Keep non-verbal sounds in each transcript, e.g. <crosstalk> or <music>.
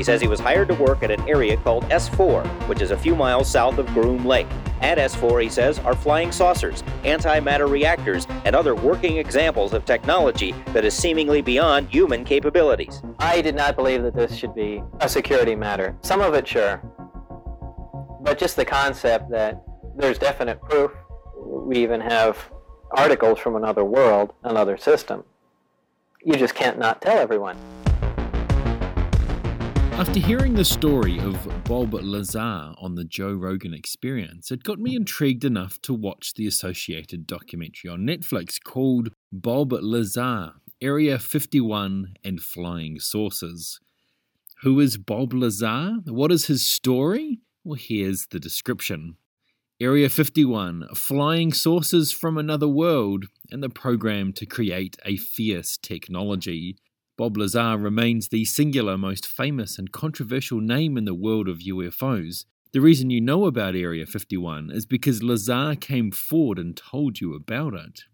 He says he was hired to work at an area called S4, which is a few miles south of Groom Lake. At S4, he says, are flying saucers, antimatter reactors, and other working examples of technology that is seemingly beyond human capabilities. I did not believe that this should be a security matter. Some of it, sure. But just the concept that there's definite proof. We even have articles from another world, another system. You just can't not tell everyone. After hearing the story of Bob Lazar on the Joe Rogan experience, it got me intrigued enough to watch the associated documentary on Netflix called Bob Lazar Area 51 and Flying Saucers. Who is Bob Lazar? What is his story? Well, here's the description. Area 51, flying saucers from another world, and the program to create a fierce technology. Bob Lazar remains the singular most famous and controversial name in the world of UFOs. The reason you know about Area 51 is because Lazar came forward and told you about it.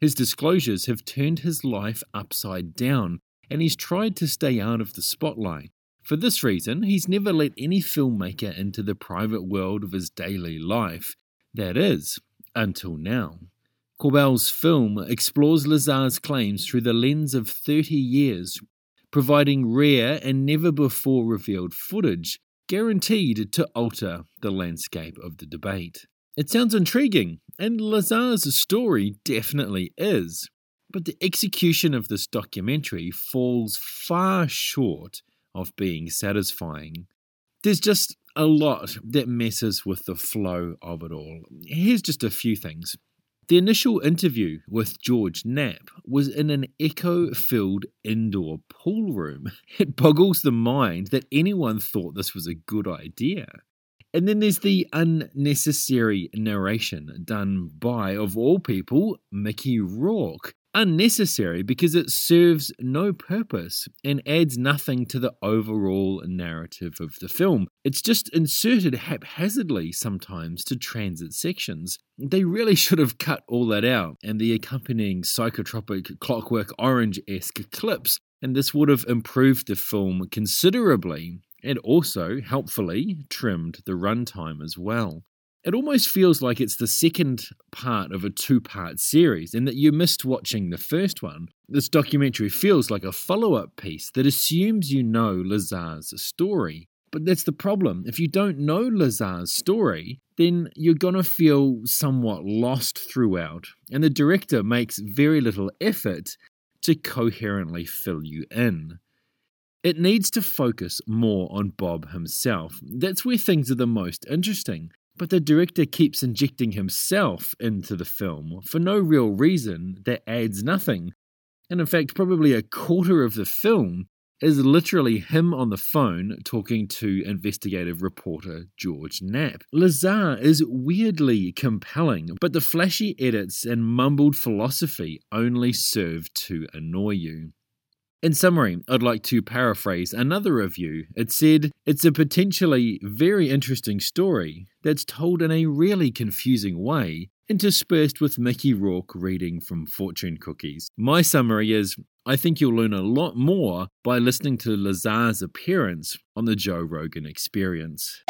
His disclosures have turned his life upside down, and he's tried to stay out of the spotlight. For this reason, he's never let any filmmaker into the private world of his daily life. That is, until now. Corbell's film explores Lazar's claims through the lens of 30 years, providing rare and never before revealed footage guaranteed to alter the landscape of the debate. It sounds intriguing, and Lazar's story definitely is, but the execution of this documentary falls far short of being satisfying. There's just a lot that messes with the flow of it all. Here's just a few things. The initial interview with George Knapp was in an echo filled indoor pool room. <laughs> It boggles the mind that anyone thought this was a good idea. And then there's the unnecessary narration done by, of all people, Mickey Rourke unnecessary because it serves no purpose and adds nothing to the overall narrative of the film. It's just inserted haphazardly sometimes to transit sections. They really <laughs> should have cut all that out and the accompanying psychotropic clockwork orange esque clips, and this would have improved the film considerably and also helpfully trimmed the runtime as well. It almost feels like it's the second part of a two part series and that you missed watching the first one. This documentary feels like a follow up piece that assumes you know Lazar's story. But that's the problem. If you don't know Lazar's story, then you're going to feel somewhat lost throughout, and the director makes very little effort to coherently fill you in. It needs to focus more on Bob himself. That's where things are the most interesting. But the director keeps injecting himself into the film for no real reason that adds nothing. And in fact, probably a quarter of the film is literally him on the phone talking to investigative reporter George Knapp. Lazar is weirdly compelling, but the flashy edits and mumbled philosophy only serve to annoy you. In summary, I'd like to paraphrase another review. It said, It's a potentially very interesting story that's told in a really confusing way, interspersed with Mickey Rourke reading from fortune cookies. My summary is I think you'll learn a lot more by listening to Lazar's appearance on the Joe Rogan experience.